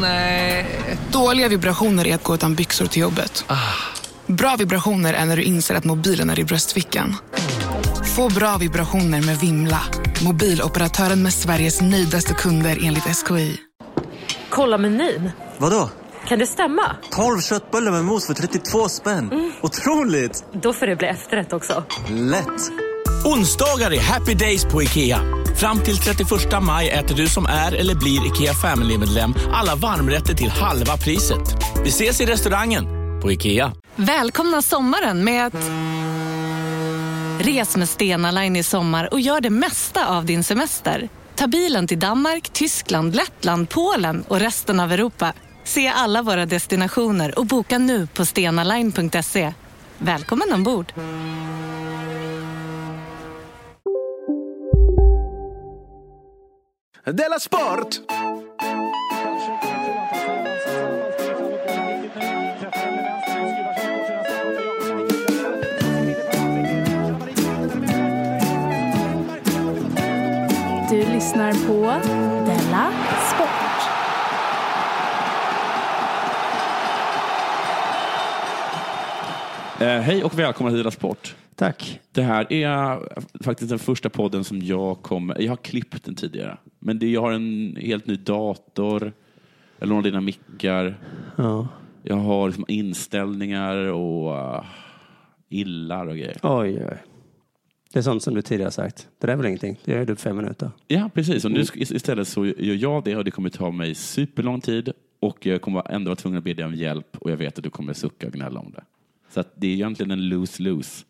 Nej. Dåliga vibrationer är att gå utan byxor till jobbet. Bra vibrationer är när du inser att mobilen är i bröstfickan. Få bra vibrationer med Vimla. Mobiloperatören med Sveriges nöjdaste kunder enligt SKI. Kolla menyn. Vadå? Kan det stämma? 12 köttbullar med mos för 32 spänn. Otroligt! Då får det bli efterrätt också. Lätt! Onsdagar är happy days på IKEA. Fram till 31 maj äter du som är eller blir IKEA Family-medlem alla varmrätter till halva priset. Vi ses i restaurangen på IKEA. Välkomna sommaren med att... Res med Stena Line i sommar och gör det mesta av din semester. Ta bilen till Danmark, Tyskland, Lettland, Polen och resten av Europa. Se alla våra destinationer och boka nu på stenaline.se. Välkommen ombord! Della Sport! Du lyssnar på Della Sport. Eh, hej och välkomna till Della Sport. Tack. Det här är faktiskt den första podden som jag kommer... Jag har klippt den tidigare. Men det, jag har en helt ny dator. Jag lånar dina mickar. Ja. Jag har liksom inställningar och uh, illar och grejer. Oj, oj. Det är sånt som du tidigare sagt. Det där är väl ingenting. Det gör du på fem minuter. Ja, precis. Och Mm. nu ska- istället så gör jag det och det kommer ta mig superlång tid. Och jag kommer ändå vara tvungen att be dig om hjälp och jag vet att du kommer sucka och gnälla om det. Så det är egentligen en lose-lose.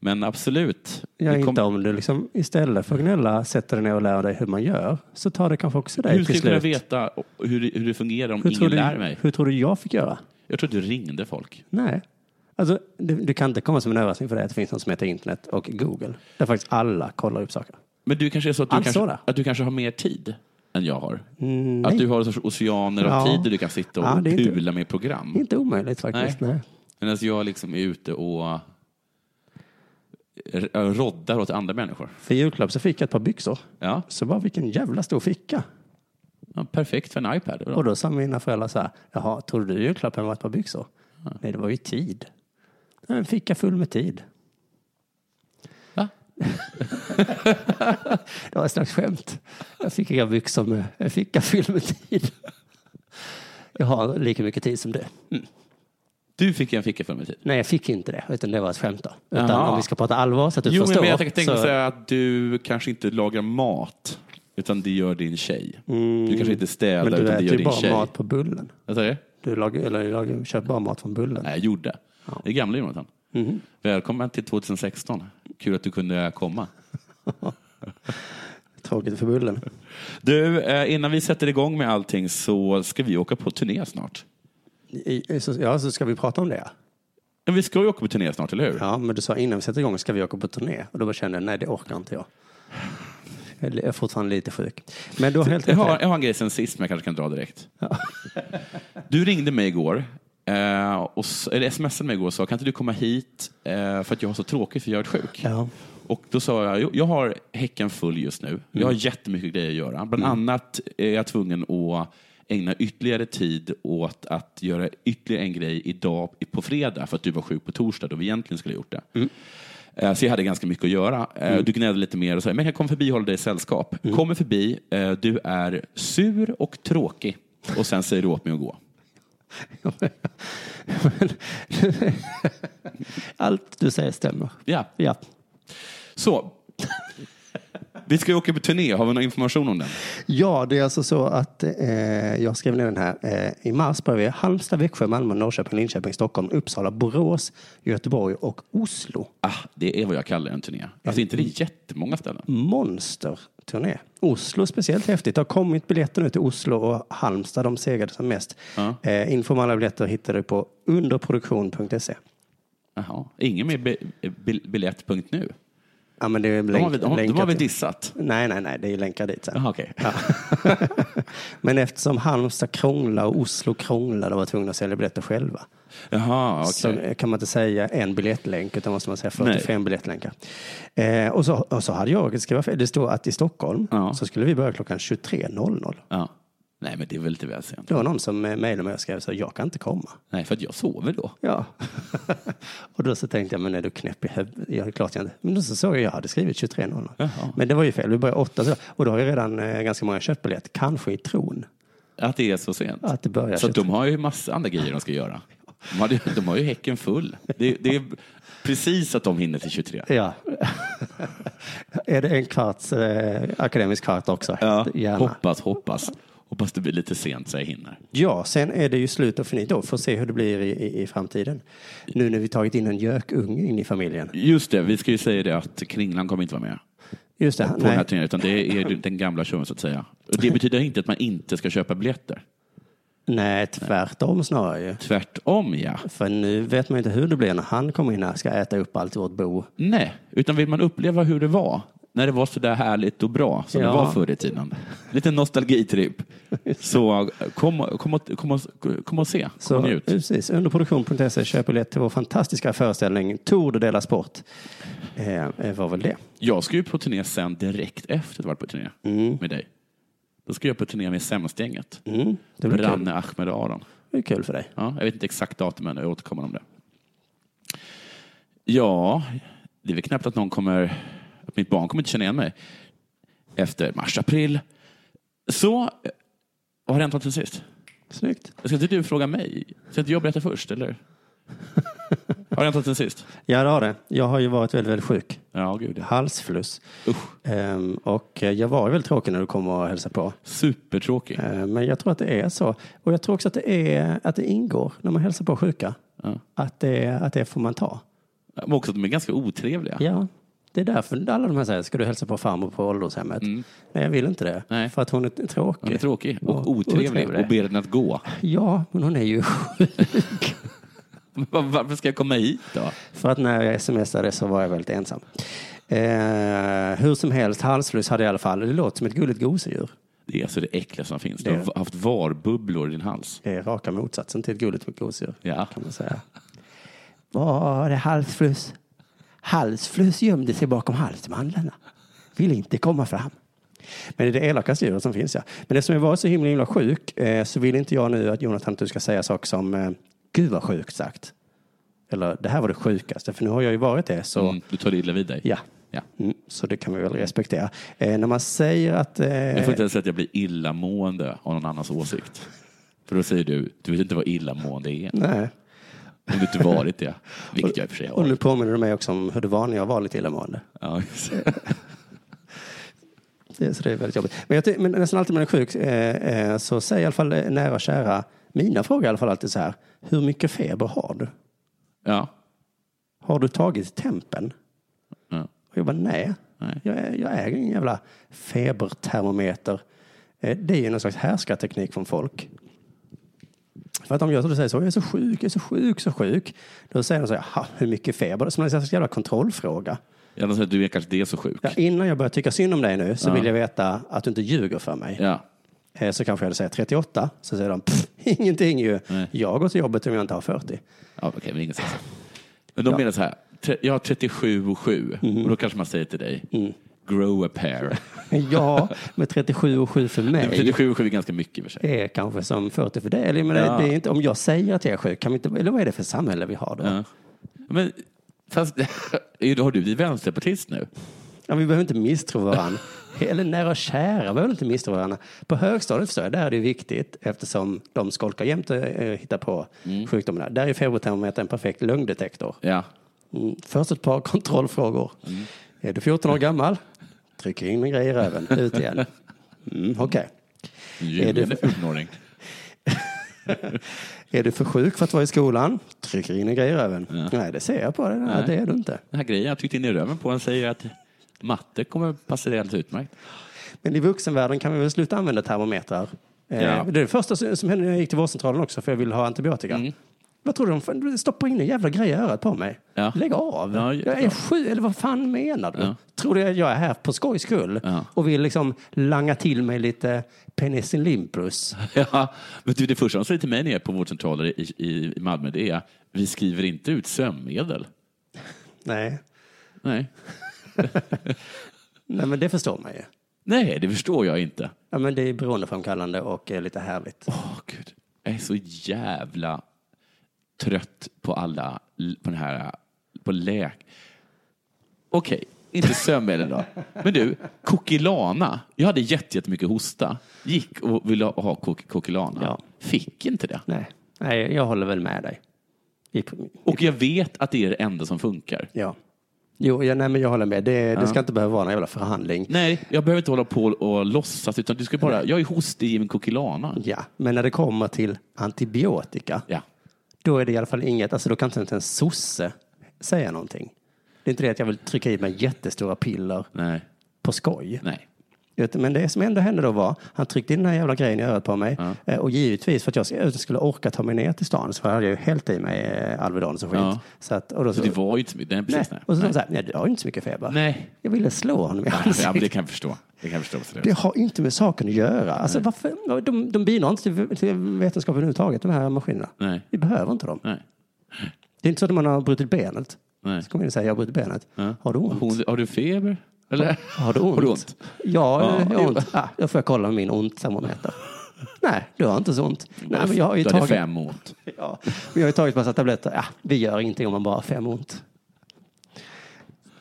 Men absolut. Det kom- inte om du liksom istället för att gnälla sätter dig ner och lär dig hur man gör så tar det kanske också dig Hur ska till jag kunna slut. veta hur det, hur det fungerar om Hur ingen du, lär mig? hur tror du jag fick göra? Jag tror du ringde folk. Nej. Alltså, det, det kan inte komma som en överraskning för dig att det finns något som heter internet och Google. Där faktiskt alla kollar upp saker. Men du kanske är så att du, Alltså kanske, att du kanske har mer tid än jag har? Mm, Att nej. du har en sorts oceaner av Ja. tid där du kan sitta och Ja, är inte- pula med program? Inte omöjligt faktiskt. Nej. Medan jag liksom är ute och roddar åt andra människor. För julklapp så fick jag ett par byxor. Ja, Så bara vilken jävla stor ficka. ja perfekt för en iPad. Och då sa mina föräldrar så här, jaha, tror du julklappen var ett par byxor? Nej, det var ju tid. En ficka full med tid. Va? det var ett slags skämt. Jag fick inga byxor med en ficka full med tid. Jag har lika mycket tid som du. Du fick en ficka för mig tid. Nej, jag fick inte det, utan det var ett skämt då. Utan om vi ska prata allvar så att du Jo, men förstår. jag tänkte så... säga att du kanske inte lagar mat, utan det gör din tjej. Du kanske inte städar, Mm. Men du utan det äter gör ju din bara tjej. mat på bullen. Vad sa du? Du lagar, eller lagar, köper bara mat från bullen. Nej, jag gjorde. Det är gamla Jonathan. Mhm. Välkommen till 2016. Kul att du kunde komma. Tråkigt för bullen. Du, eh, innan vi sätter igång med allting så ska vi åka på turné snart. I, så, ja, så ska vi prata om det. ja. Men vi ska ju åka på turné snart, eller hur? Ja, men du sa innan vi sätter igång ska vi åka på turné. Och då bara kände jag, nej det orkar inte jag. Jag är fortfarande lite sjuk. Men du har helt Jag har, jag har en grej sen sist som jag kanske kan dra direkt. Du ringde mig igår, eh, och, eller smsade mig igår och sa kan inte du komma hit eh, för att jag har så tråkigt för jag är sjuk. Ja. Och då sa jag, "Jo, jag har häcken full just nu. Jag har jättemycket grejer att göra. Bland annat är jag tvungen att ägna ytterligare tid åt att göra ytterligare en grej idag på fredag för att du var sjuk på torsdag då vi egentligen skulle ha gjort det. Eh, Så jag hade ganska mycket att göra. Eh, Du gnällde lite mer och sa, men jag kommer förbi och håller dig sällskap. Kommer förbi, eh, du är sur och tråkig. Och sen säger du åt mig att gå. Allt du säger stämmer. Ja, Ja. så. Vi ska ju åka på turné, har vi någon information om den? Ja, det är alltså så att eh, jag skrev ner den här. Eh, I mars börjar vi Halmstad, Växjö, Malmö, Norrköping, Linköping, Stockholm, Uppsala, Borås, Göteborg och Oslo. Ah, det är vad jag kallar en turné. Alltså inte det är jättemånga ställen. Monsterturné. Oslo speciellt häftigt. Det har kommit biljetter nu till Oslo och Halmstad. De segrade som mest. Ja. Eh, info om alla biljetter hittar du på underproduktion.se. Jaha. Ingen bi- biljett.nu? Ja, men det är De har vi, de, de länkat har vi dissat. Nej, nej, nej, det är länkar dit sen. Jaha, okej. Ja. Men eftersom Halmstad krånglar och Oslo krånglar, de var tvungna att sälja biljetter själva. Jaha, okej. Så kan man inte säga en biljettlänk utan måste man säga 45 biljettlänkar. Eh, och, så, och så hade jag skrivit fel. Det står att i Stockholm Ja. så skulle vi börja klockan 23.00. Ja. Nej, men det är väl lite väl sent. Det var någon som eh, mejlade mig och skrev så jag kan inte komma. Nej, för att jag sover då. Ja. och då så tänkte jag, men är du knäpp i huvudet? Ja, klart jag inte. Men då så såg jag, jag hade skrivit 23.00. Jaha. Men det var ju fel, vi började åtta. Så, och då har ju redan eh, ganska många köpt biljett, kanske i tron Att det är så sent. att det börjar Så att 23. de har ju massa andra grejer de ska göra. De har, ju- de har ju häcken full. Det, det är precis att de hinner till 23. Ja. är det en kvarts eh, akademisk kvart också? Ja, Gärna. hoppas, hoppas. Hoppas det blir lite sent så jag hinner. Ja, sen är det ju slut och finito. Får se hur det blir i, i, i framtiden. Nu när vi tagit in en gökunge in i familjen. Just det, vi ska ju säga det att Kringlan kommer inte vara med Just det. på den här Nej. turneringen, utan det är den gamla showen så att säga. Och det betyder inte att man inte ska köpa biljetter. Nej, tvärtom snarare ju. Tvärtom ja. För nu vet man inte hur det blir när han kommer in här och ska äta upp allt vårt bo. Nej, utan vill man uppleva hur det var när det var så där härligt och bra som Ja. det var förr i tiden. Lite nostalgitripp. Så kom, kom, och- kom, och- kom och se, kom Så och njut. precis, underproduktion.se köp biljett till vår fantastiska föreställning Tour de Dela Sport. Eh, eh, var väl det. Jag ska ju på turné sen direkt efter att varit på turné med dig. Då ska jag på turné med Sämstgänget. Mm, det blir kul. Ranne Ahmed Aron. Det är kul för dig. Ja, jag vet inte exakt datum än, jag återkommer om det. Ja, det är väl knappt att någon kommer, att mitt barn kommer inte känna igen mig efter mars, april. Så, vad har hänt sen sist? Snyggt. Ska inte du fråga mig? Ska inte jag berätta först, eller? har det hänt sen sist? Ja, det har det. Jag har ju varit väldigt, väldigt sjuk. Ja, gud ja. Halsfluss. Ehm, och eh, jag var ju väldigt tråkig när du kom och hälsade på. supertråkig. Ehm, men jag tror att det är så. Och jag tror också att det, är, att det ingår när man hälsar på sjuka. Ja. Att, det, att det får man ta. Men också att de är ganska otrevliga. Ja, det är därför alla de här säger, ska du hälsa på farmor på ålderdomshemmet? Nej, jag vill inte det. Mm. Nej. För att hon är tråkig. Hon är tråkig och Och otrevlig otrevlig. och ber den att gå. Ja, men hon är ju sjuk. Varför ska jag komma hit då? För att när jag smsade så var jag väldigt ensam. Eh, hur som helst, halsfluss hade jag i alla fall. Det låter som ett gulligt gosedjur. Det är alltså det äckliga som finns. Du har haft varbubblor i din hals. Det är raka motsatsen till ett gulligt gosedjur. Ja. Kan man säga. Var det halsfluss? Halsfluss gömde sig bakom halsmandlarna. Vill inte komma fram. Men det är det elakaste djuret som finns ja. Men eftersom jag var så himla, himla sjuk eh, så vill inte jag nu att Jonathan att du ska säga saker som eh, Gud vad sjukt sagt. Eller det här var det sjukaste. För nu har jag ju varit det. Så Mm, du tar det illa vid dig. ja. ja. Mm, så det kan vi väl respektera. Eh, när man säger att... Eh, Jag får inte ens säga att jag blir illamående av någon annans åsikt. För då säger du, du vet inte vad illamående är. nej. Om du inte varit det. Vilket jag i och för sig Och har. nu påminner du mig också om hur det var när jag var lite illamående. Ja, just det. Så det är väldigt jobbigt. Men, jag, men nästan alltid när man är sjuk eh, eh, så säger i alla fall eh, nära och kära, mina frågor i alla fall alltid så här, hur mycket feber har du? ja. Har du tagit tempen? ja. Och jag bara, nej, Nej. Jag, jag äger ingen jävla febertermometer. Eh, det är ju någon slags härskarteknik från folk. För att om jag säger så, jag är så sjuk, jag är så sjuk, så sjuk. Då säger de så här, "Jaha, hur mycket feber? Som en jävla kontrollfråga. Jag säger att du är kanske det så sjuk. Ja, innan jag börjar tycka synd om dig nu så Ja. vill jag veta att du inte ljuger för mig. Ja. Eh, Så kanske jag säger 38. Så säger de, "Pff, ingenting ju. Nej. Jag går till jobbet om jag inte har 40. Ja, okej, men ingen så. Men de Ja. menar så här, jag har 37 och 7. Och då kanske man säger till dig, grow a pair. Ja, med 37 och 7 för mig. 37 och 7 är ganska mycket i och för sig. är kanske som 40 för dig. Eller, men Ja. det är inte, om jag säger att jag är sjuk, kan vi inte, eller vad är det för samhälle vi har då? Ja. Ja. Men, fast, har du blivit vänsterpartist nu? vi behöver inte misstro varandra. eller nära och kära behöver inte misstro varandra. På högstadiet förstår jag, där är det viktigt eftersom de skolkar jämt och eh, hittar på Mm. sjukdomarna. Där är febertermometern en perfekt lögndetektor. Ja. Mm. Först ett par kontrollfrågor. Mm. Är du 14 år gammal? Trycker in en grej i röven, ut igen. Mm, Okej. Ljugande 14-åring. Är du för sjuk för att vara i skolan? Trycker in en grej i röven. Nej, det ser jag på dig. Nej, Nej. det är du inte. Den här grejen jag tryckte in i röven på den säger att matte kommer passa dig alldeles utmärkt. Men i vuxenvärlden kan vi väl sluta använda termometrar. Eh, Ja. Det är det första som som hände när jag gick till vårdcentralen också för jag ville ha antibiotika. Mm. Vad tror du? De stoppar in en jävla grej i örat på mig. Ja. Lägg av. Ja, jag är sju, eller vad fan menar du? Ja. Tror du att jag är här på skojs skull och vill liksom langa till mig lite penicillinplus? Ja, men du, det första de säger till mig är på vårdcentraler i, i, i Malmö det är vi skriver inte ut sömnmedel. Nej. Nej. Nej, men det förstår man ju. Nej, det förstår jag inte. Ja, men det är beroendeframkallande och eh, lite härligt. Åh, Gud. Jag är så jävla trött på alla, på den här, på läk... Okej, inte sömnmedel då. Men du, Kokilana. Jag hade jätte- jättemycket hosta. Gick och ville ha kok- Kokilana. Ja. Fick inte det. Nej, Nej jag håller väl med dig. I, Och jag vet att det är det enda som funkar. ja. Jo, ja, nej, men jag håller med. Det, det ska inte behöva vara någon jävla förhandling. Nej, jag behöver inte hålla på och låtsas, utan du ska bara, jag är hostig i min Kokilana. Ja, men när det kommer till antibiotika, Ja. Då är det i alla fall inget, alltså då kan inte ens en sosse säga någonting. Det är inte det att jag vill trycka i mig jättestora piller Nej, på skoj. nej. Men det som ändå hände då var, han tryckte in den här jävla grejen i örat på mig. Eh, Och givetvis för att jag skulle orka ta mig ner till stan så hade jag ju hällt i mig eh, Alvedon och skit. Ja. Så att, och då Så det var ju inte så mycket. Nej, precis, nej. Och så sa han så här, nej du har ju inte så mycket feber. nej. Jag ville slå honom i Ja, ansiktet. men det kan jag förstå. Det. Det har inte med saken att göra. Alltså, varför? De, de bidrar inte till, till vetenskapen överhuvudtaget, de här maskinerna. Nej. Vi behöver inte dem. Nej. Det är inte så att man har brutit benet. Nej. Så kommer in och säger, jag har brutit benet. Ja. Har du ont? Har du feber? Eller? Har du ont? Har du ont? Ja, Ja. jag har ont. Ah, då får jag kolla med min ont-termometer. Nej, du har inte så ont. Nej, men jag har ju du tagit, fem ont. ja, jag har ju tagit massa tabletter. Ja, vi gör ingenting om man bara har fem ont.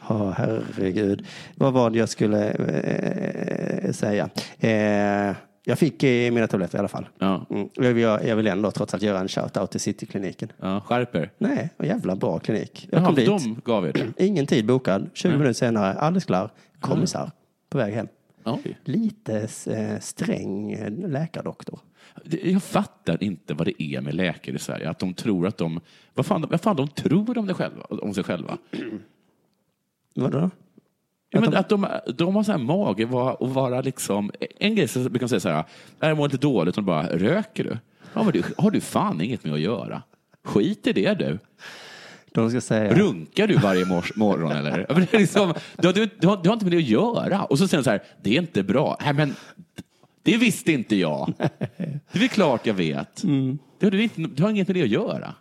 Ja, herregud. Vad var det jag skulle eh, säga? Eh, jag fick eh, mina tabletter i alla fall. Ja. Mm. Jag, vill, jag vill ändå trots allt göra en shout-out till Citykliniken. Ja, skärper. Nej, en jävla bra klinik. Jag Jaha, kom dit. de gav er det? Ingen tid bokad. 20 minuter senare, alldeles klar. Kommissar på väg hem. Oj. Lite eh, sträng eh, läkardoktor. Jag fattar inte vad det är med läkare i Sverige. Att de tror att de... Vad fan, vad fan de tror om, det själva, om sig själva? Vadå? Ja, Att men de- att de, de har så här mage och vara liksom... En grej så brukar säga så här, jag mår lite dåligt och de bara, röker du? Ja, men det har du fan inget med att göra. Skit i det du. De ska säga... Runkar du varje mors- morgon eller? Ja, men det är liksom, du, har, du, du, har, du har inte med det att göra. Och så säger de så här, det är inte bra. Nej, men det visste inte jag. Det är väl klart jag vet. Det har du, inte, du har inget med det att göra.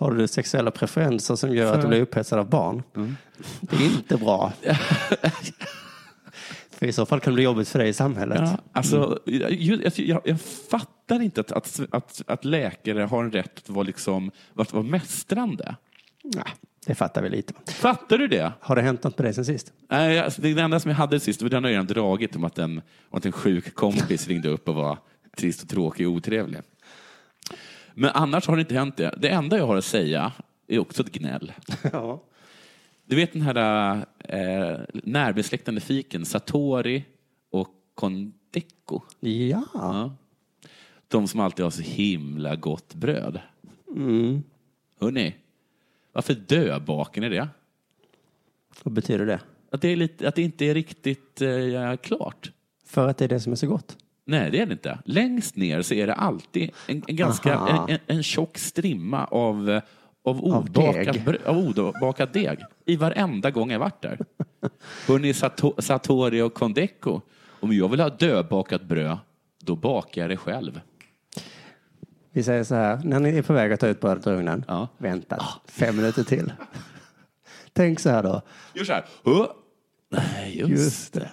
Har du sexuella preferenser som gör att du blir upphetsad av barn? Mm. Det är inte bra. för i så fall kan det bli jobbigt för dig i samhället. Ja, alltså, jag, jag, jag, fattar inte att, att, att, att läkare har en rätt att vara, liksom, att vara mästrande. Nej, det fattar vi lite. Fattar du det? Har det hänt något med dig sen sist? Nej, alltså, det enda som jag hade sist, var den har jag redan dragit om att en, om att en sjuk kompis ringde upp och var trist och tråkig och otrevlig. Men annars har det inte hänt det. Det enda jag har att säga är också ett gnäll. Ja. Du vet den här eh, närbesläktade fiken Satori och Kondeko? Ja. Ja. De som alltid har så himla gott bröd. Mm. Hörrni, varför döbaken är det? Vad betyder det? Att det, är lite, att det inte är riktigt eh, klart. För att det är det som är så gott. Nej, det är det inte. Längst ner så är det alltid en, en ganska Aha. en, en, en tjock strimma av, av, Av obakat, deg. av obakat deg. I varenda gång jag varit där. Hörrni, Sato, Satori och Kondeko. Om jag vill ha döbakat bröd, då bakar jag det själv. Vi säger så här, när ni är på väg att ta ut brödet ur ugnen, Ja. vänta fem minuter till. Tänk så här då, Gör så här. Nej, just, Just det.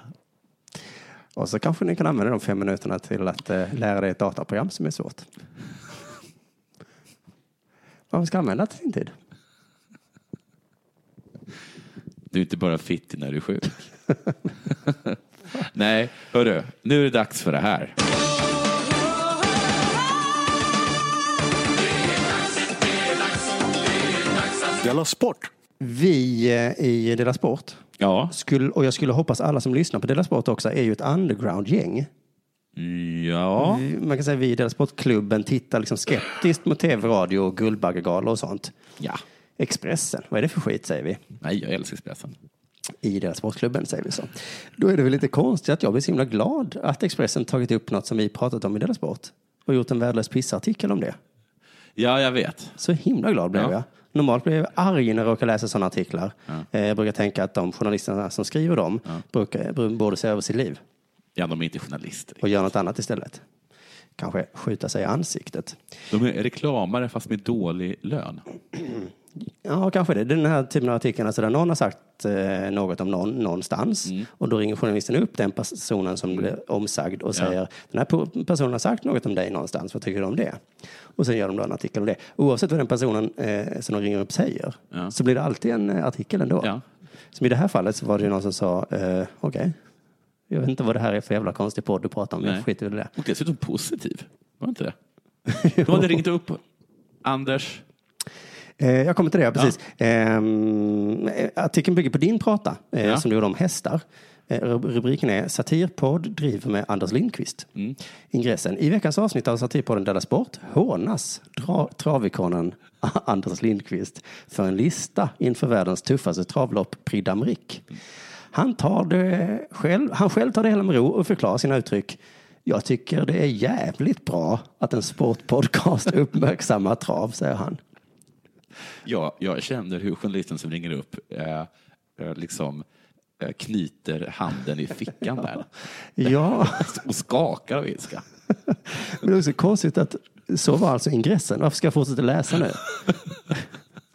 Och så kanske ni kan använda de fem minuterna till att eh, lära dig ett dataprogram som är svårt. Man ska använda till sin tid. Du är inte bara fitt när du är sjuk. Nej, hörru. Nu är det dags för det här. Della Sport! Vi eh, i Dela Sport, Ja. skulle, och jag skulle hoppas alla som lyssnar på Dela Sport också, är ju ett underground-gäng. Ja. Man kan säga vi i Dela Sport-klubben tittar liksom skeptiskt mot tv, radio, och Guldbaggegalor och sånt. Ja. Expressen, vad är det för skit säger vi? Nej, jag älskar Expressen. I deras sportklubben säger vi så. Då är det väl lite konstigt att jag blir så himla glad att Expressen tagit upp något som vi pratat om i deras sport och gjort en värdelös pissartikel om det. Ja, jag vet. Så himla glad blev Ja. jag. Normalt blir jag arg när jag råkar läsa sådana artiklar. Eh, Jag brukar tänka att de journalisterna som skriver dem brukar, br- borde se över sitt liv Ja, de är inte journalister. och göra något annat istället. Kanske skjuta sig i ansiktet. De är reklamare fast med dålig lön. Ja, kanske det. Den här typen av artikeln, alltså där någon har sagt eh, något om någon någonstans och då ringer journalisten upp den personen som blev omsagd och säger den här personen har sagt något om dig någonstans, vad tycker du om det? Och sen gör de då en artikel om det. Oavsett vad den personen eh, som de ringer upp säger Ja. så blir det alltid en eh, artikel ändå. Ja. Som i det här fallet så var det ju någon som sa, eh, okej, jag vet inte vad det här är för jävla konstig podd du pratar om, jag Nej. skiter i det. Och dessutom positiv. Var inte det? De hade ringt upp Anders. Eh, jag kommer till det, precis. Ehm, eh, artikeln bygger på din prata eh, Ja. som du gjorde om hästar. Eh, rub- rubriken är Satirpodd driver med Anders Lindqvist. Mm. Ingressen. I veckans avsnitt av Satirpodden Della Sport hånas dra- travikonen Anders Lindqvist för en lista inför världens tuffaste travlopp Prix d'Amérique. Han, tar det själv, han själv tar det hela med ro och förklarar sina uttryck. Jag tycker det är jävligt bra att en sportpodcast uppmärksammar trav, säger han. Ja, jag känner hur journalisten som ringer upp eh, eh, liksom eh, knyter handen i fickan där Ja, och skakar av ilska. men det är också konstigt att så var alltså ingressen. Varför ska jag fortsätta läsa nu?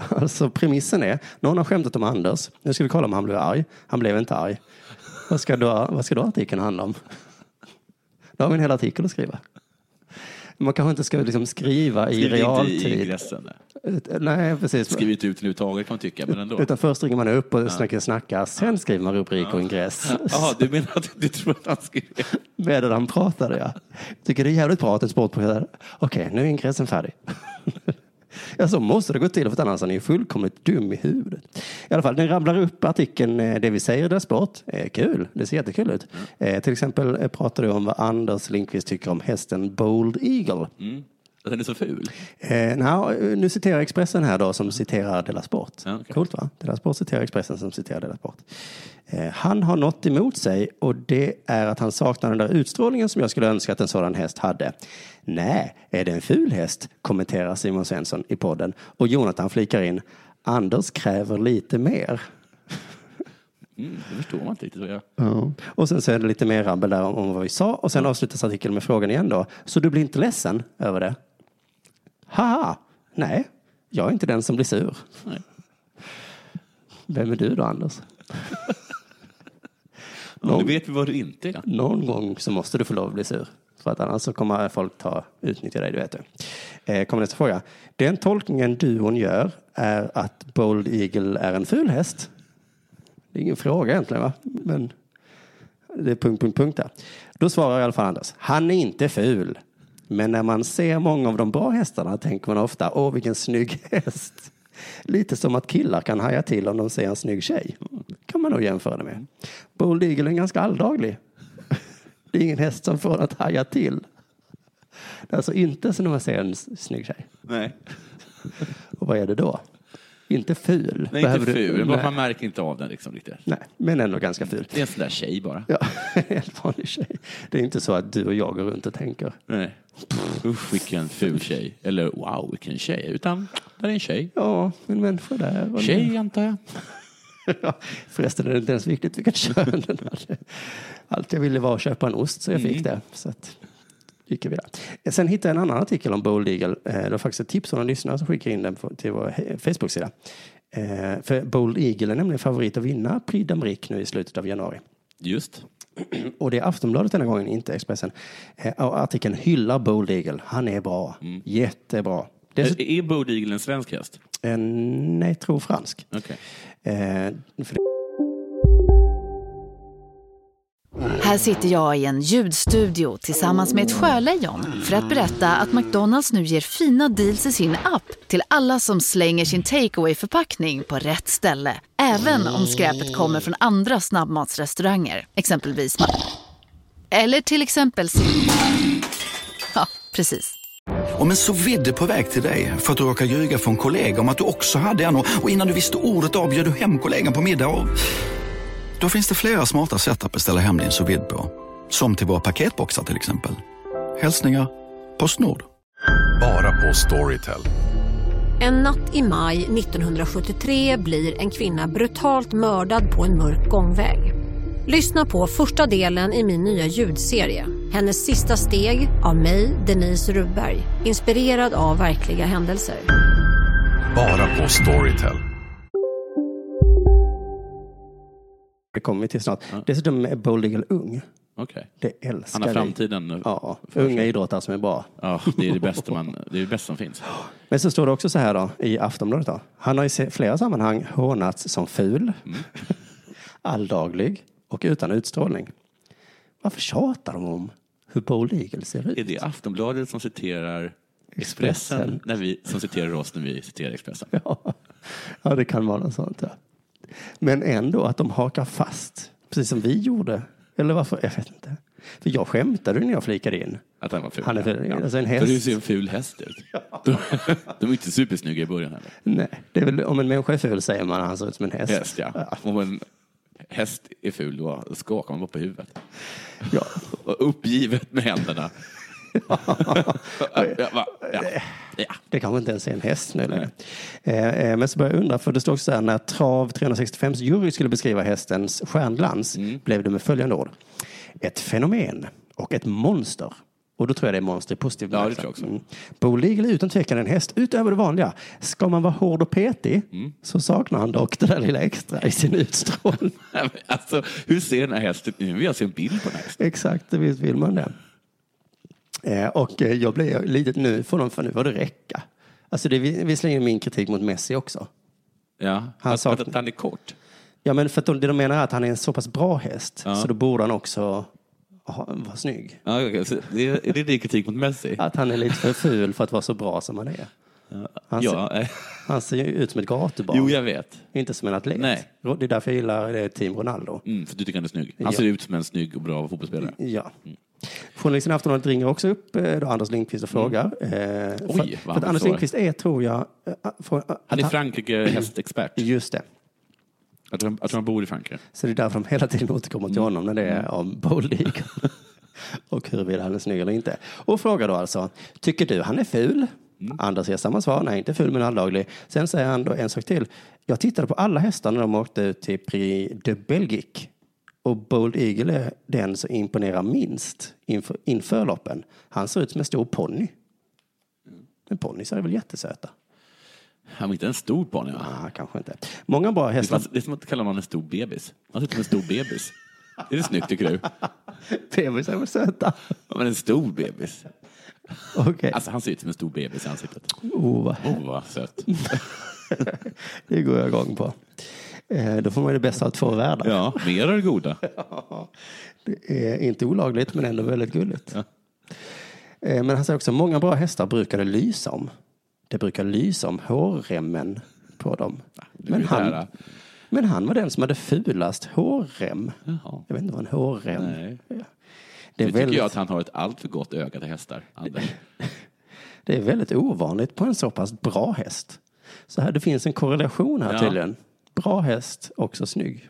Alltså premissen är, någon har skämtat om Anders. Nu ska vi kolla om han blev arg. Han blev inte arg. Vad ska då, vad ska då artikeln handla om? Då har vi en hel artikel att skriva. Man kanske inte ska liksom skriva i Skriv inte i realtid. ingressen. Nej, precis. Skriv inte ut den överhuvudtaget kan man tycka, men ändå. Utan först ringer man upp och snackar, snackar. Sen skriver man rubrik och ingress. Jaha, du menar att du tror att han skrev? Medan han pratade, ja. Tycker det är jävligt bra att en sportprogram... Okej, nu är ingressen färdig. ja, så måste det gå till, för annars är ju fullkomligt dum i huvudet. I alla fall, den rabblar upp artikeln eh, Det vi säger där sport. Eh, kul, det ser jättekul ut. Eh, till exempel pratar du om vad Anders Lindqvist tycker om hästen Bold Eagle. Mm. Att den är så ful? Eh, nå, nu citerar Expressen här då som citerar Della Sport. Ja, okej. Coolt va? Della Sport citerar Expressen som citerar Della Sport. Eh, han har något emot sig och det är att han saknar den där utstrålningen som jag skulle önska att en sådan häst hade. Nej, är det en ful häst? kommenterar Simon Svensson i podden och Jonathan flikar in. Anders kräver lite mer. Mm, det förstår man inte riktigt. Ja. Och sen så är det lite mer rabbel där om, om vad vi sa och sen avslutas artikeln med frågan igen då. Så du blir inte ledsen över det? Haha, nej, jag är inte den som blir sur. Nej. Vem är du då Anders? Ja, Någon, nu vet vi vad du inte är. någon gång så måste du få lov att bli sur. För att annars så kommer folk ta, utnyttja dig, du vet du. Eh, kommer nästa fråga. Den tolkningen duon gör är att Bold Eagle är en ful häst. Det är ingen fråga egentligen va? Men det är punkt, punkt, punkt där. Då svarar i alla fall Anders. Han är inte ful. Men när man ser många av de bra hästarna tänker man ofta, åh vilken snygg häst. Lite som att killar kan haja till om de ser en snygg tjej. kan man nog jämföra det med. Bold Eagle är ganska alldaglig. Det är ingen häst som får att haja till. Det är alltså inte som när man ser en snygg tjej. Nej, Och vad är det då? Inte ful. Nej Behöver inte du- ful. Nej. Man märker inte av den liksom riktigt. Nej, men ändå ganska ful. Det är en sån där tjej bara. Ja, en helt vanlig tjej. Det är inte så att du och jag går runt och tänker. Nej. Usch vilken ful tjej. Eller wow vilken tjej. Utan där är en tjej. Ja, en människa där. Tjej antar jag. Ja, förresten är det inte ens viktigt vilket kön den hade. Allt jag ville var att köpa en ost så jag fick det. Så att, gick jag vidare. Sen hittade jag en annan artikel om Bold Eagle. Eh, Det var faktiskt ett tips från en lyssnare som skickade in den till vår Facebook-sida. Eh, För Bold Eagle är nämligen favorit att vinna Prix d'Amérique nu i slutet av januari. Just. Och det är Aftonbladet denna gången, inte Expressen. Eh, artikeln hyllar Bold Eagle. Han är bra. Jättebra. Det är, Bold Eagle en svensk häst? en, nej, tror fransk. Okej. Eh, för Här sitter jag i en ljudstudio tillsammans med ett sjölejon för att berätta att McDonalds nu ger fina deals i sin app till alla som slänger sin takeaway förpackning på rätt ställe. Även om skräpet kommer från andra snabbmatsrestauranger, exempelvis Eller till exempel Ja, precis. Om en så vidde på väg till dig för att du råkar ljuga från kollega om att du också hade en och och innan du visste ordet av bjöd du hem kollegan på middag och... Då finns det flera smarta sätt att beställa hem din sous på. Som till våra paketboxar till exempel. Hälsningar Postnord. Bara på Storytel. En natt i maj 1973 blir en kvinna brutalt mördad på en mörk gångväg. Lyssna på första delen i min nya ljudserie. Hennes sista steg av mig, Denise Rubberg. Inspirerad av verkliga händelser. Bara på Storytel. Det kommer vi till snart. Dessutom är Bold Eagle ung. Okej. Det älskar Han har vi. framtiden. Ja, unga idrottare som är bra. Ja, det är det bästa, man, det är det bästa som finns. Men så står det också så här då, i Aftonbladet. Då. Han har i flera sammanhang hånats som ful, Mm. alldaglig och utan utstrålning. Varför tjatar de om hur Bold Eagle ser ut? Är det Aftonbladet som citerar Expressen, Expressen. När vi, som citerar oss när vi citerar Expressen? Ja, ja det kan vara något sånt. Ja. Men ändå att de hakar fast, precis som vi gjorde. Eller varför? Jag vet inte. För jag skämtade när jag flikade in. Att han var ful? Han är ful. Ja. Alltså en För häst. du ser en ful häst ut. De, de är inte supersnygga i början heller. Nej, det är väl, om en människa är ful säger man att han ser ut som en häst. Häst, ja. Om en häst är ful, då skakar man bara på huvudet. Ja. Och uppgivet med händerna. Ja, ja. ja. Det kanske inte ens är en häst nu längre. Eh, eh, men så börjar jag undra, för det står också så här, när Trav 365 jury skulle beskriva hästens stjärnglans Mm. blev det med följande ord. Ett fenomen och ett monster. Och då tror jag det är monster i positiv Ja, det tror jag också. Mm. Bo Eagle är utan tvekan en häst utöver det vanliga. Ska man vara hård och petig Mm. så saknar han dock det där lilla extra i sin utstrålning. Alltså, hur ser den här hästen ut? Nu vill jag se en bild på den här hästen. Exakt, visst vill man det. Eh, och eh, jag blev lite, nu får de, för nu får det räcka. Alltså det är vi- visserligen min kritik mot Messi också. Ja, Han att, att han är kort. Ja, men för att de, det de menar är att han är en så pass bra häst Ja. så då borde han också ha, vara snygg. Ja, okej, så det är, det din kritik mot Messi? Att han är lite för ful för att vara så bra som han är. Han, ser, han ser ju ut som ett gatubarn. jo, jag vet. Inte som en atlet. Nej. Det är därför jag gillar eh, Team Ronaldo. Mm, för du tycker han är snygg. Han Ja. ser ut som en snygg och bra fotbollsspelare. Ja. Journalisten i Aftonbladet ringer också upp eh, då Anders Lindqvist och frågar. Eh, Mm. Oj, för, för att Anders. Lindqvist är, tror jag... eh, för, Han är Frankrike hästexpert. Just det. Jag tror, jag tror han bor i Frankrike. Så det är därför de hela tiden återkommer till honom när det är om Bold Eagle. och huruvida han är snygg eller inte. Och frågar då alltså, tycker du han är ful? Anders ger samma svar, nej inte ful men alldaglig. Sen säger han då en sak till. Jag tittade på alla hästar när de åkte ut till Prix de Belgique. Och Bold Eagle är den som imponerar minst inför, inför loppen. Han ser ut som en stor ponny. Men ponnyer är väl jättesöta? Han är inte en stor ponny, va? Ah, kanske inte. Många bra Det är, hästar. det är som att kalla någon en stor bebis. Han ser ut som en stor bebis. Är det snyggt tycker du? Bebisar är väl söta? Ja, men en stor bebis. Okej. Alltså han ser ut som en stor bebis i ansiktet. Oh, vad Oh, vad söt. Det går jag igång på. Eh, Då får man ju det bästa av två världar. Ja, mer av det goda. Det är inte olagligt men ändå väldigt gulligt. Eh, Men han säger också många bra hästar brukar det lysa om. Det brukar lysa om hårremmen på dem. Men han, men han var den som hade fulast hårrem. Jaha. Jag vet inte vad en hårrem Nej. är. Det Nu är, tycker väldigt, jag att han har ett alltför gott öga till hästar, det är väldigt ovanligt på en så pass bra häst. Så här, det finns en korrelation här Ja. tydligen. Bra häst, också snygg.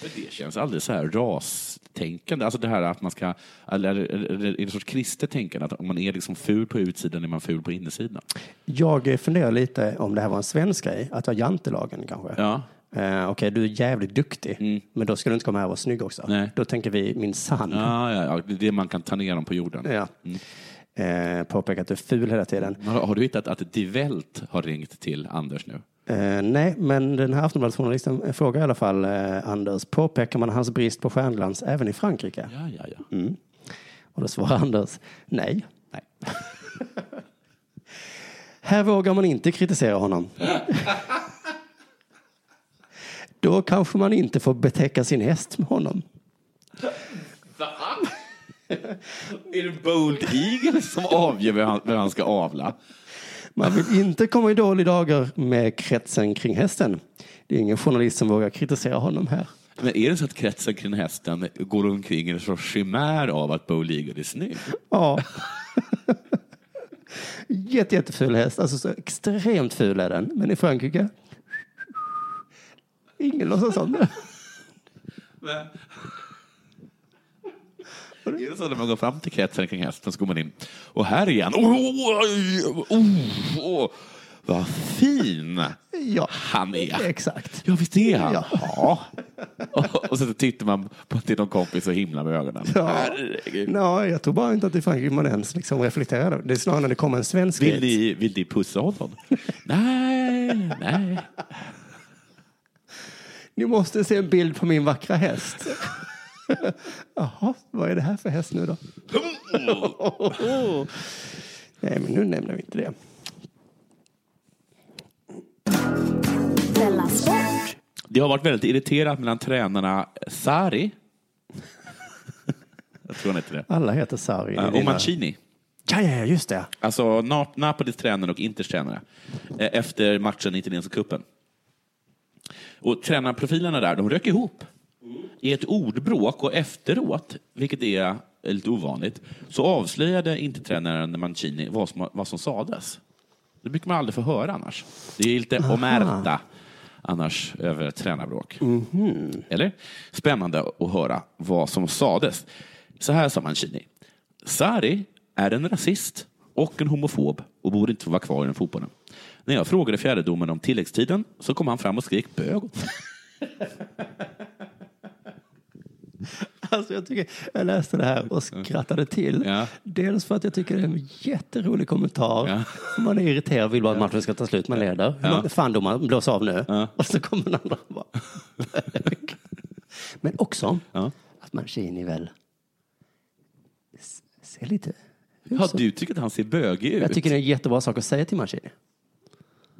Det känns aldrig så här rastänkande. Alltså det här att man ska, eller är det en sorts kristet tänkande? Att om man är liksom ful på utsidan är man ful på insidan. Jag funderar lite om det här var en svensk grej, att vara jantelagen kanske. Ja. Eh, Okej, du är jävligt duktig, men då ska du inte komma här och vara snygg också. Nej. Då tänker vi min sann. Ja, ja, ja, det är det man kan ta ner dem på jorden. Ja. Eh, påpeka att du är ful hela tiden. Har, har du hittat att Die Welt har ringt till Anders nu? Eh, nej, men den här Aftonbladet-journalisten frågar i alla fall eh, Anders, påpekar man hans brist på stjärnglans även i Frankrike? Ja, ja, ja. Mm. Och då svarar Anders, nej. Nej. Här vågar man inte kritisera honom. Då kanske man inte får betäcka sin häst med honom. Är det Bold Eagle som avgör vem han, vem han ska avla? Man vill inte komma i dåliga dagar med kretsen kring hästen. Det är ingen journalist som vågar kritisera honom här. Men är det så att kretsen kring hästen går omkring en sorts chimär av att Bold Eagle är snygg? Ja. Jätte, jätteful häst. Alltså så extremt ful är den. Men i Frankrike? Ingen låtsas om det. Är det så när man går fram till kretsen kring hästen så går man in och här är han. Oh, oh, oh, oh, vad fin Ja, han är. exakt. Ja, visst är han. Jaha. Och, och så tittar man på till någon kompis och himlar med ögonen. Ja. Herregud. Jag tror bara inte att i Frankrike man ens liksom reflekterar. Det är snarare när det kommer en svensk Vill ni, vill ni pussa honom? Nej. nej. Ni måste se en bild på min vackra häst. Jaha, vad är det här för häst nu då? Nej, men nu nämner vi inte det. Det har varit väldigt irriterat mellan tränarna Sari, jag tror han heter det, Alla heter Sarri. eh, och Mancini. Ja, ja, ja, just det. Alltså Nap- Napolis tränare och Inters tränare. eh, Efter matchen i italienska cupen. Och tränarprofilerna där, de rök ihop. I ett ordbråk och efteråt, vilket är lite ovanligt, så avslöjade inte tränaren Mancini vad som, vad som sades. Det brukar man aldrig få höra annars. Det är lite Aha. omerta annars över tränarbråk. Eller? Spännande att höra vad som sades. Så här sa Mancini. Sari är en rasist och en homofob och borde inte få vara kvar inom fotbollen. När jag frågade fjärdedomaren om tilläggstiden så kom han fram och skrek bög. Alltså jag, tycker, jag läste det här och skrattade till. Ja. Dels för att jag tycker det är en jätterolig kommentar. Man är irriterad och vill bara att matchen ska ta slut. Man leder. Ja. Fan domaren, blås av nu. Och så kommer den andra och bara... Men också att Mancini väl ser lite... Ja, du tycker att han ser bögig ut? Jag tycker det är en jättebra sak att säga till Mancini.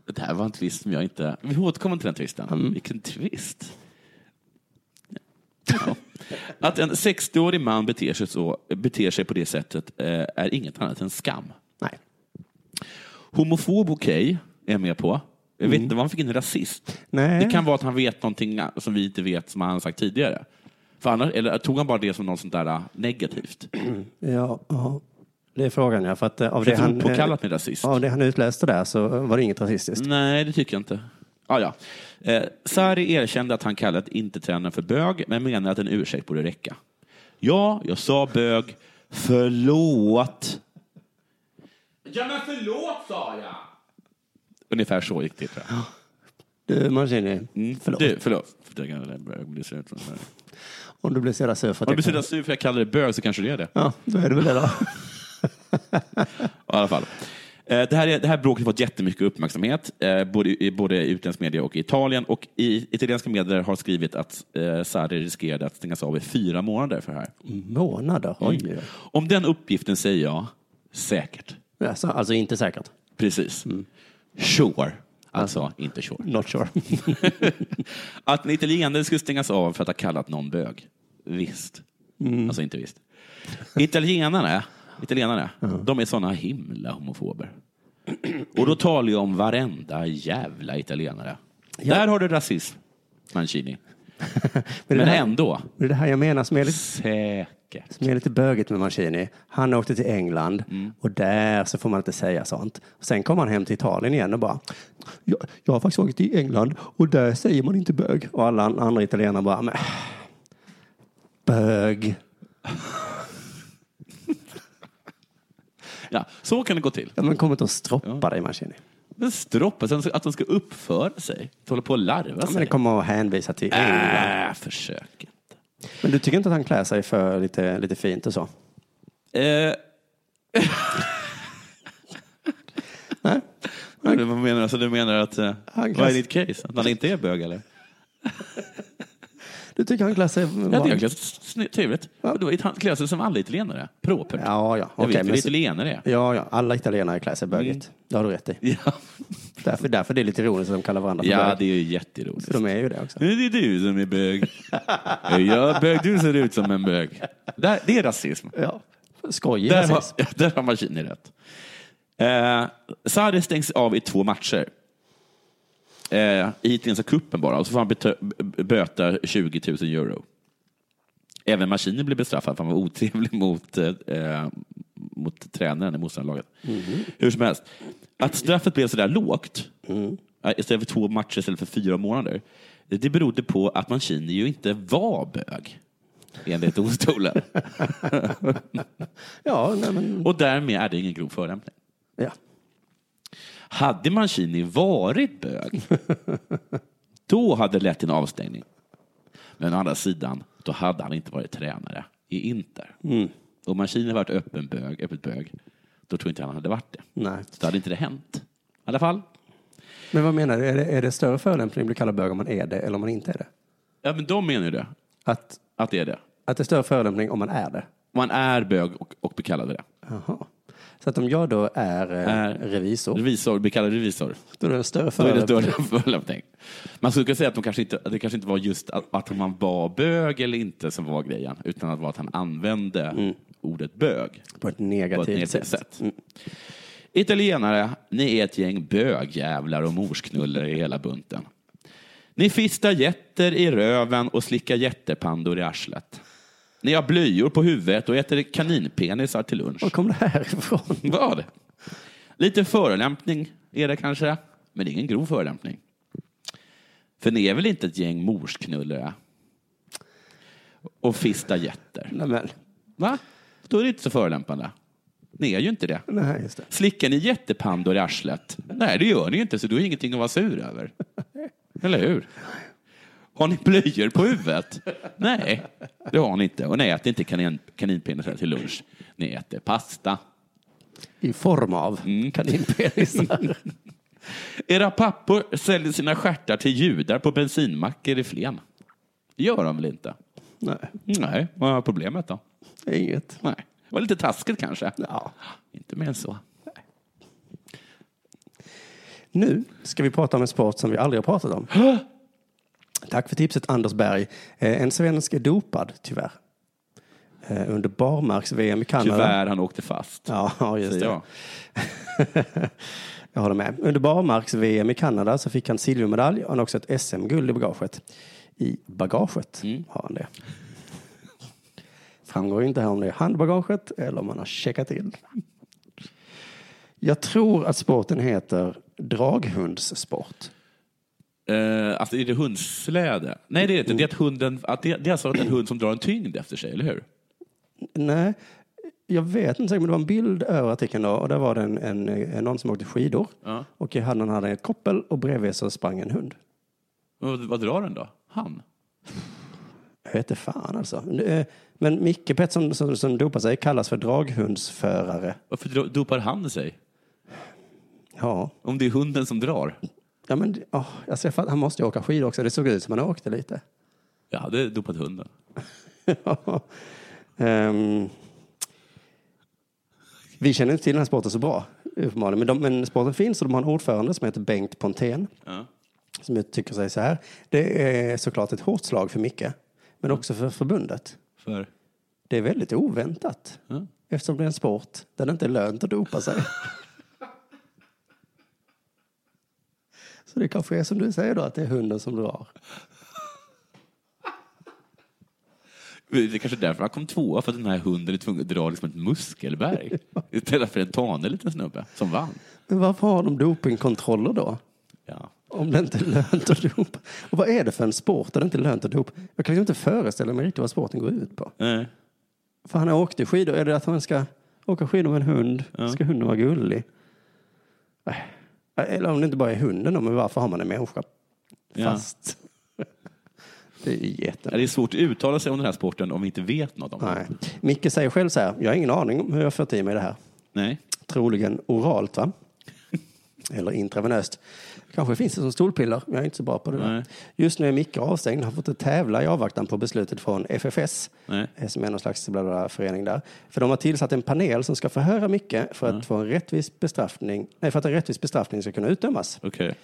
Det här var en twist som jag inte... Vi återkommer till den twisten. Mm. Vilken twist. Ja. Att en 60-årig man beter sig, så, beter sig på det sättet eh, är inget annat än skam. Nej. Homofob okej, är jag med på. Jag vet inte vad han fick in rasist. Nej. Det kan vara att han vet någonting som vi inte vet, som han sagt tidigare. För annars, eller tog han bara det som något sånt där eh, negativt? Ja. Det är frågan ja. För att, eh, av det han, opåkallat med rasism. av det han utläste där så var det inget rasistiskt. Nej, det tycker jag inte. Ah, ja. eh, Sarri erkände att han kallat inte tränaren för bög, men menade att en ursäkt borde räcka. Ja, jag sa bög. Förlåt. Ja, men förlåt sa jag. Ungefär så gick det. Tror jag. Du Mancini, Mm. förlåt. Du, förlåt. Kan. Om du blir så sur för att Om du blir så sur för att jag kallar det bög så kanske det är det. Ja, då är det väl det då. I alla fall. Eh, Det här, är, det här bråket har fått jättemycket uppmärksamhet, eh, både i både i utländsk media och i Italien. Och i italienska medier har skrivit att eh, Sarri riskerade att stängas av i fyra månader för det här. Månader? Oj. Mm. Om den uppgiften säger jag säkert. Alltså, alltså inte säkert? Precis. Sure. Alltså, inte sure. Not sure. att en italienare skulle stängas av för att ha kallat någon bög. Visst. Mm. Alltså inte visst. Italienare, italienare de är såna himla homofober. Och då talar jag om varenda jävla italienare. Där har du rasism, Mancini. Men, det här- ändå. Det är det här jag menar som är lite, Säkert. som är lite bögigt med Mancini. Han åkte till England Mm. och där så får man inte säga sånt. Sen kom han hem till Italien igen och bara jag, jag har faktiskt åkt till England och där säger man inte bög. Och alla an- andra italienare bara men, bög. Ja, så kan det gå till. Ja, men kom inte och stroppa dig Mancini. Men stroppa, sen att de ska uppföra sig. Att hålla på och larva Ja, men sig. det kommer att hänvisa till England. Äh, försök. Men du tycker inte att han klär sig för lite, lite fint och så? Eh. Nej. Men Vad menar du? Alltså, du menar att... eh, vad är ditt case? Att han inte är bög, eller? Du tycker han klär sig Ja, det är ganska trevligt. Ja. Då, klär sig som alla italienare. Propert. Ja, ja. Jag vet hur italienare är. Ja, ja. Alla italienare klär sig bögigt. Det har du rätt i. Ja, Därför, därför det är lite ironiskt att de kallar varandra för ja bög. det är ju jätteroligt. De är ju det också. Det är du som är bög. Ja, bög, du ser ut som en bög. Där, det är rasism. Ja. Skojig Där har, rasism. ja, där har Mancini rätt. Eh, Sarri stängs av i två matcher. Eh, I italienska cupen bara, och så får han böta 20 000 euro. Även Mancini blev bestraffad för han var otrevlig mot, eh, mot tränaren i motståndarlaget. Hur som helst, att straffet blev så där lågt, eh, istället för två matcher istället för fyra månader, det berodde på att Mancini ju inte var bög, enligt domstolen. Ja, men... Och därmed är det ingen grov förolämpning. Ja. Hade Mancini varit bög, då hade det lett till en avstängning. Men å andra sidan, då hade han inte varit tränare i Inter. Mm. Om Mancini varit öppen bög, öppet bög, då tror jag inte han hade varit det. Nej. Så då hade inte det hänt. I alla fall. Men vad menar du? Är det, är det större förolämpning att bli kallad bög om man är det eller om man inte är det? Ja, men de menar ju det. Att, Att det är det. att det är större förolämpning om man är det? Man är bög och, och blir kallad det. Jaha. Så att om jag då är, eh, Är- revisor, Revisor, blir kallad revisor. då är det en större förolämpning. Man skulle kunna säga att de kanske inte, det kanske inte var just att, att man var bög eller inte som var grejen, utan att var att han använde ordet bög På ett på ett negativt, negativt sätt. sätt. Italienare, ni är ett gäng bögjävlar och morsknullare i hela bunten. Ni fistar jätter i röven och slickar jättepandor i arslet. Ni har blöjor på huvudet och äter kaninpenisar till lunch. Var kom det här ifrån? Vad? Lite förolämpning är det kanske, men det är ingen grov förolämpning. För ni är väl inte ett gäng morsknullare? Och fistar jätter. Nej, men, Va? Då är det inte så förolämpande. Ni är ju inte det. nej, just det. Slickar ni jättepandor i arslet? Nej, det gör ni inte, så då är det ingenting att vara sur över. Eller hur? Har ni blöjor på huvudet? Nej, det har ni inte. Och ni äter inte kanin, kaninpenisar till lunch. Ni äter pasta. I form av Mm. kaninpenisar. Era pappor säljer sina stjärtar till judar på bensinmackor i Flen. Det gör de väl inte? nej, Nej, vad är problemet då? inget. Nej. Det var lite taskigt kanske. Ja. Inte mer än så. Nu ska vi prata om en sport som vi aldrig har pratat om. Tack för tipset Anders Berg. Eh, En svensk är dopad, tyvärr. Eh, Under barmarks-VM i Kanada. Tyvärr, han åkte fast. Ja, just det. jag. Jag håller med. Under barmarks-VM i Kanada så fick han silvermedalj och han också ett SM-guld i bagaget. I bagaget Mm. har han det. Framgår inte här om det är handbagaget eller om man har checkat in. Jag tror att sporten heter draghundssport. Eh, alltså är det hundsläde? Nej, det är inte. Det är, att hunden, att det, det är alltså en hund som drar en tyngd efter sig, eller hur? Nej, jag vet inte men det var en bild över artikeln då och där var det en, en, en, någon som åkte skidor Ja. och i handen hade han ett koppel och bredvid så sprang en hund. Vad, vad drar den då? Han? Jag vet inte fan alltså. Eh, Men Micke Pettersson som, som dopar sig kallas för draghundsförare. Varför dopar han sig? Ja, Om det är hunden som drar? Ja men oh, jag fatt- han måste ju åka skidor också. Det såg ut som han åkte lite. Jag hade dopat hunden. Ehm, vi känner inte till den här sporten så bra, uppenbarligen. Men, de, men sporten finns och de har en ordförande som heter Bengt Pontén. Ja. Som uttrycker sig så här. Det är såklart ett hårt slag för Micke, men också för förbundet. För? Det är väldigt oväntat. Ja. Eftersom det är en sport där det inte är lönt att dopa sig. Så det kanske är som du säger då, att det är hunden som drar. Det är kanske därför han kom tvåa, för att den här hunden är tvungen att dra liksom ett muskelberg. Istället för en tanig liten snubbe som vann. Men varför har de dopingkontroller då? Ja. Om det inte är lönt att dopa. Och vad är det för en sport där det inte är lönt att dopa? Jag kan ju inte föreställa mig riktigt vad sporten går ut på. Nej. För han åkte skidor. Är det att han ska åka skidor med en hund? Ja. Ska hunden vara gullig? Nej. Eller om det inte bara är hunden då, men varför har man en människa Ja. fast? det är Ja. Det är svårt att uttala sig om den här sporten om vi inte vet något om Nej. den. Micke säger själv så här, jag har ingen aning om hur jag fått i mig det här. Nej. Troligen oralt va? Eller intravenöst. Kanske finns det som stolpiller, men jag är inte så bra på det där. Nej. Just nu är Micke avstängd, har fått att tävla i avvaktan på beslutet från FFS, Nej. som är någon slags bla bla förening där. För de har tillsatt en panel som ska förhöra Micke för att få en rättvis bestraffning, nej, för att en rättvis bestraffning ska kunna utdömas. Okej.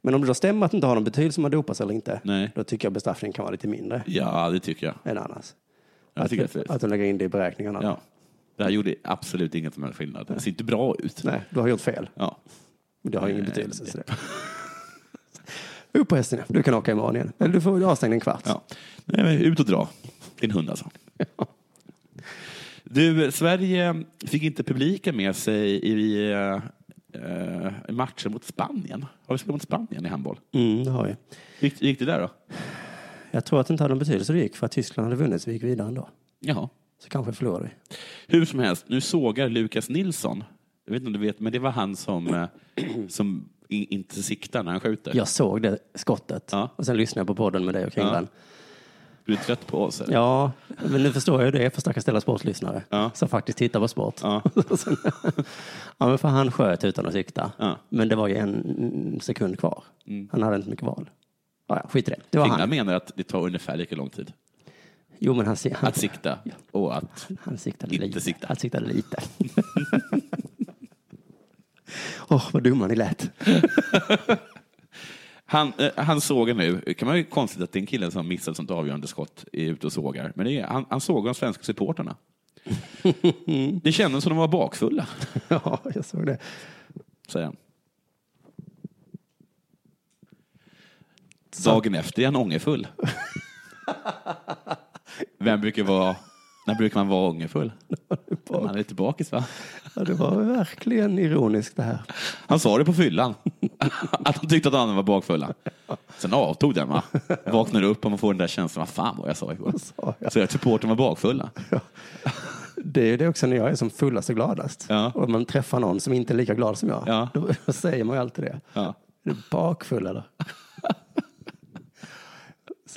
Men om det då stämmer att det inte har någon betydelse om man dopas eller inte, Nej. då tycker jag bestraffningen kan vara lite mindre Ja, det tycker jag. än annars. Jag det är att, att de lägger in det i beräkningarna. Ja. Det här gjorde absolut ingen som helst skillnad. Det ser inte bra ut. Nej, du har gjort fel. Ja. Men det har ingen Nej, betydelse. Så det. Upp på hästen, du kan åka imorgon igen. Eller du får avstängd en kvart. ja. Nej, men ut och dra. Din hund alltså. Du, Sverige fick inte publiken med sig i, eh, matchen mot Spanien. Har vi spelat mot Spanien i handboll? Mm, det har vi. Gick, gick det där då? Jag tror att det inte hade någon betydelse det gick för att Tyskland hade vunnit så vi gick vidare ändå. Jaha. Så kanske förlorade vi. Hur som helst, nu sågar Lukas Nilsson. Jag vet inte om du vet, men det var han som, eh, som inte siktar när han skjuter. Jag såg det skottet Ja. och sen lyssnade jag på podden med dig och Kringlan. Är du trött på oss? Eller? Ja, men nu förstår jag det för stackars Della Sportlyssnare Ja. som faktiskt tittar på sport. Ja. Ja, men för han sköt utan att sikta. Ja. Men det var ju en sekund kvar. Han hade inte mycket val. Ja, ja, skit i det. Det var Kringlan han. menar att det tar ungefär lika lång tid Jo, men han, han, att sikta och att... han siktade Inte lite. sikta. Han siktade lite. Åh, vad dumma ni lät. Han, eh, han sågar nu, kan man ju konstigt att det är en kille som missat sånt avgörande skott är ute och sågar. Men det är, han, han sågar de svenska supporterna. Det kändes som de var bakfulla, Ja, jag såg det. säger han. Dagen efter är han ångerfull. Vem brukar vara, när brukar man vara ångerfull? Man är lite bakis va? Ja, det var verkligen ironiskt det här. Han sa det på fyllan. Att han tyckte att andra var bakfulla. Sen avtog den va? Vaknar upp och man får den där känslan, vad fan vad jag sa igår. jag? Så att supporten var bakfulla. Det är ju det också när jag är som fullast och gladast. Ja. Och man träffar någon som inte är lika glad som jag. Ja. Då säger man ju alltid det. Ja. Är du bakfull eller?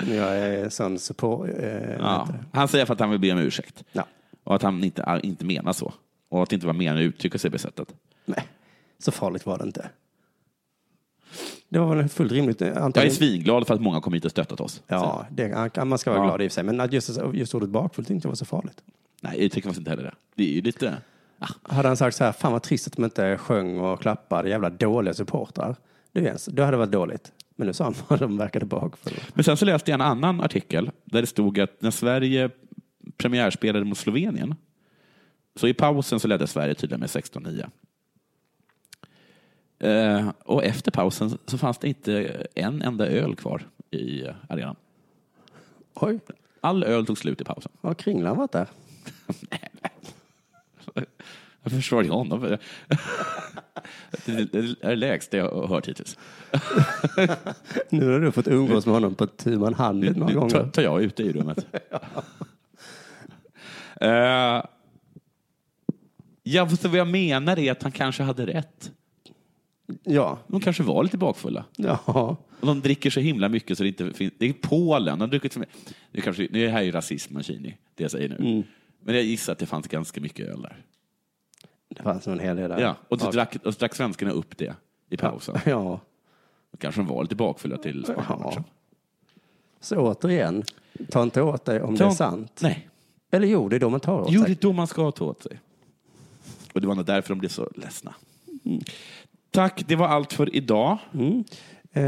Jag är sån support... Eh, Ja. Han säger för att han vill be om ursäkt. Ja. Och att han inte, inte menar så. Och att det inte var meningen att uttrycka sig på det sättet. Nej, så farligt var det inte. Det var väl fullt rimligt. eh, Jag är Antagligen. svinglad för att många kom hit och stöttat oss. Ja, det, man ska vara Ja. glad i och för sig. Men att just, just ordet bakfull tyckte jag var så farligt. Nej, jag tycker faktiskt inte heller det. Det är ju lite... Hade han sagt så här, fan vad trist att de inte sjöng och klappade, jävla dåliga supportrar. Det är, då hade det varit dåligt. Men nu sa han att de verkade bakfulla. Men sen så läste jag en annan artikel där det stod att när Sverige premiärspelade mot Slovenien så i pausen så ledde Sverige tydligen med 16-9. Eh, och efter pausen så fanns det inte en enda öl kvar i arenan. Oj, All öl tog slut i pausen. har Kringlan varit där? Jag förstår inte honom. Det är det lägsta jag har hört hittills. Nu har du fått umgås med honom på tu man hand några nu tar, gånger. jag ute i rummet. Eh, ja, vad jag menar är att han kanske hade rätt. Ja, De kanske var lite bakfulla. ja. Och de dricker så himla mycket så det inte finns... Det är Polen. De dricker för... det, kanske, det här är ju rasism, Mancini, det jag säger nu. Mm. Men jag gissar att det fanns ganska mycket öl där. Det fanns nog en hel del där. Ja, och så drack, och så drack svenskarna upp det i pausen. Ja, Då kanske de var lite bakfulla till. Spanienmatchen. Så återigen, ta inte åt dig om det Ta- är sant. Nej. Eller jo, det är då man tar åt Jo, det sig. är då man ska ta åt sig. Och det var nog därför de blev så ledsna. Tack, det var allt för idag. Eh,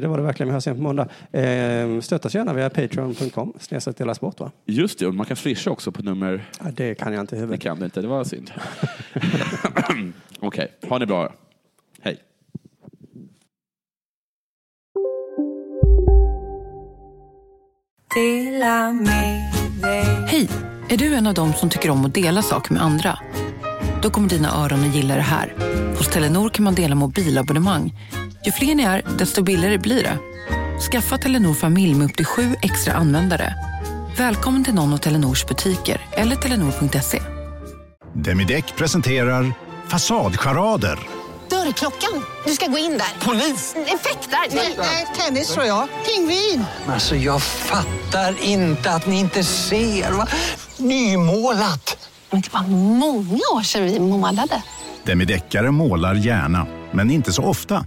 det var det verkligen. Vi hörs igen på måndag. Eh, stötta oss gärna via patreon.com. Snedstreck dela sport va? Just det, och man kan swisha också på nummer... Ja, det kan jag inte i Det huvudet. kan du inte, det var synd. Okej, ha det bra. Hej. Hej! Är du en av dem som tycker om att dela saker med andra? Då kommer dina öron att gilla det här. Hos Telenor kan man dela mobilabonnemang. Ju fler ni är, desto billigare blir det. Skaffa Telenor familj med upp till sju extra användare. Välkommen till någon av Telenors butiker eller telenor.se. Demideck presenterar Fasadcharader. Dörrklockan. Du ska gå in där. Polis? Effektar? Nej, tennis tror jag. Pingvin. Alltså jag fattar inte att ni inte ser. Va? Nymålat! Men det var många år sedan vi målade. Demideckare målar gärna, men inte så ofta.